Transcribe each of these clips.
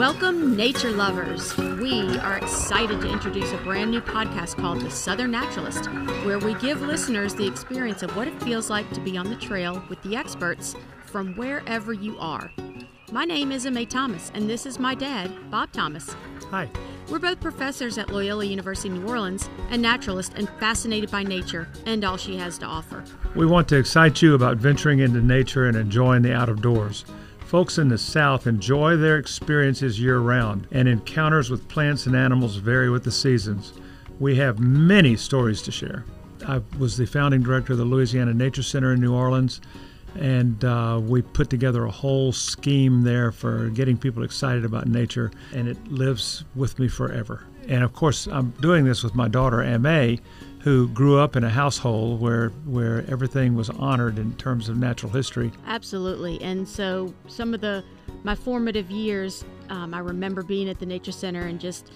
Welcome, nature lovers. We are excited to introduce a brand new podcast called The Southern Naturalist, where we give listeners the experience of what it feels like to be on the trail with the experts from wherever you are. My name is Aimée Thomas, and this is my dad, Bob Thomas. Hi. We're both professors at Loyola University New Orleans and naturalists and fascinated by nature and all she has to offer. We want to excite you about venturing into nature and enjoying the out of doors. Folks in the South enjoy their experiences year round, and encounters with plants and animals vary with the seasons. We have many stories to share. I was the founding director of the Louisiana Nature Center in New Orleans, and uh, we put together a whole scheme there for getting people excited about nature, and it lives with me forever. And of course, I'm doing this with my daughter, Ma, who grew up in a household where where everything was honored in terms of natural history. Absolutely, and so some of the my formative years, um, I remember being at the nature center and just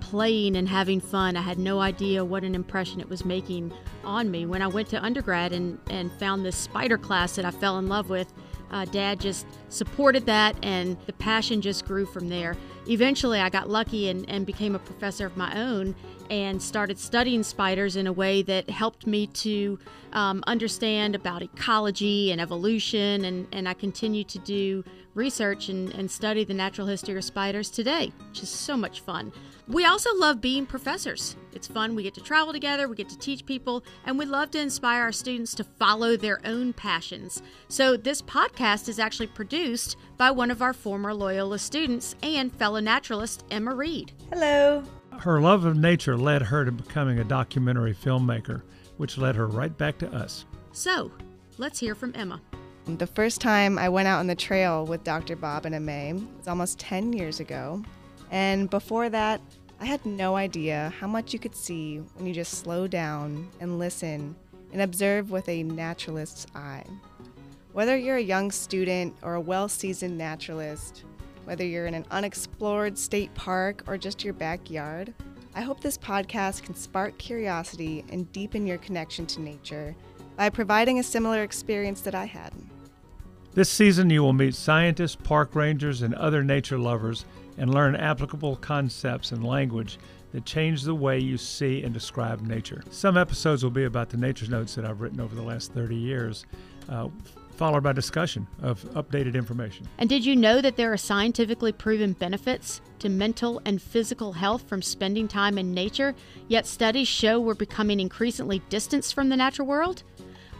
playing and having fun. I had no idea what an impression it was making on me. When I went to undergrad and, and found this spider class that I fell in love with, uh, Dad just supported that, and the passion just grew from there. Eventually, I got lucky and, and became a professor of my own and started studying spiders in a way that helped me to um, understand about ecology and evolution. And, and I continue to do research and, and study the natural history of spiders today, which is so much fun. We also love being professors. It's fun. We get to travel together, we get to teach people, and we love to inspire our students to follow their own passions. So, this podcast is actually produced by one of our former Loyola students and fellow naturalist, Emma Reed. Hello. Her love of nature led her to becoming a documentary filmmaker, which led her right back to us. So, let's hear from Emma. The first time I went out on the trail with Dr. Bob and Aimée was almost 10 years ago. And before that, I had no idea how much you could see when you just slow down and listen and observe with a naturalist's eye. Whether you're a young student or a well seasoned naturalist, whether you're in an unexplored state park or just your backyard, I hope this podcast can spark curiosity and deepen your connection to nature by providing a similar experience that I had. This season, you will meet scientists, park rangers, and other nature lovers and learn applicable concepts and language that change the way you see and describe nature. Some episodes will be about the nature notes that I've written over the last 30 years, uh, followed by discussion of updated information. And did you know that there are scientifically proven benefits to mental and physical health from spending time in nature, yet studies show we're becoming increasingly distanced from the natural world?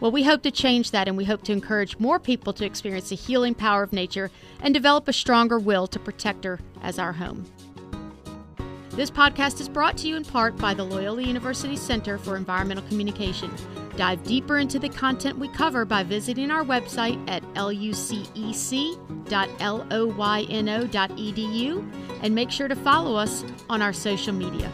Well, we hope to change that and we hope to encourage more people to experience the healing power of nature and develop a stronger will to protect her as our home. This podcast is brought to you in part by the Loyola University Center for Environmental Communication. Dive deeper into the content we cover by visiting our website at lucec.loyno.edu and make sure to follow us on our social media.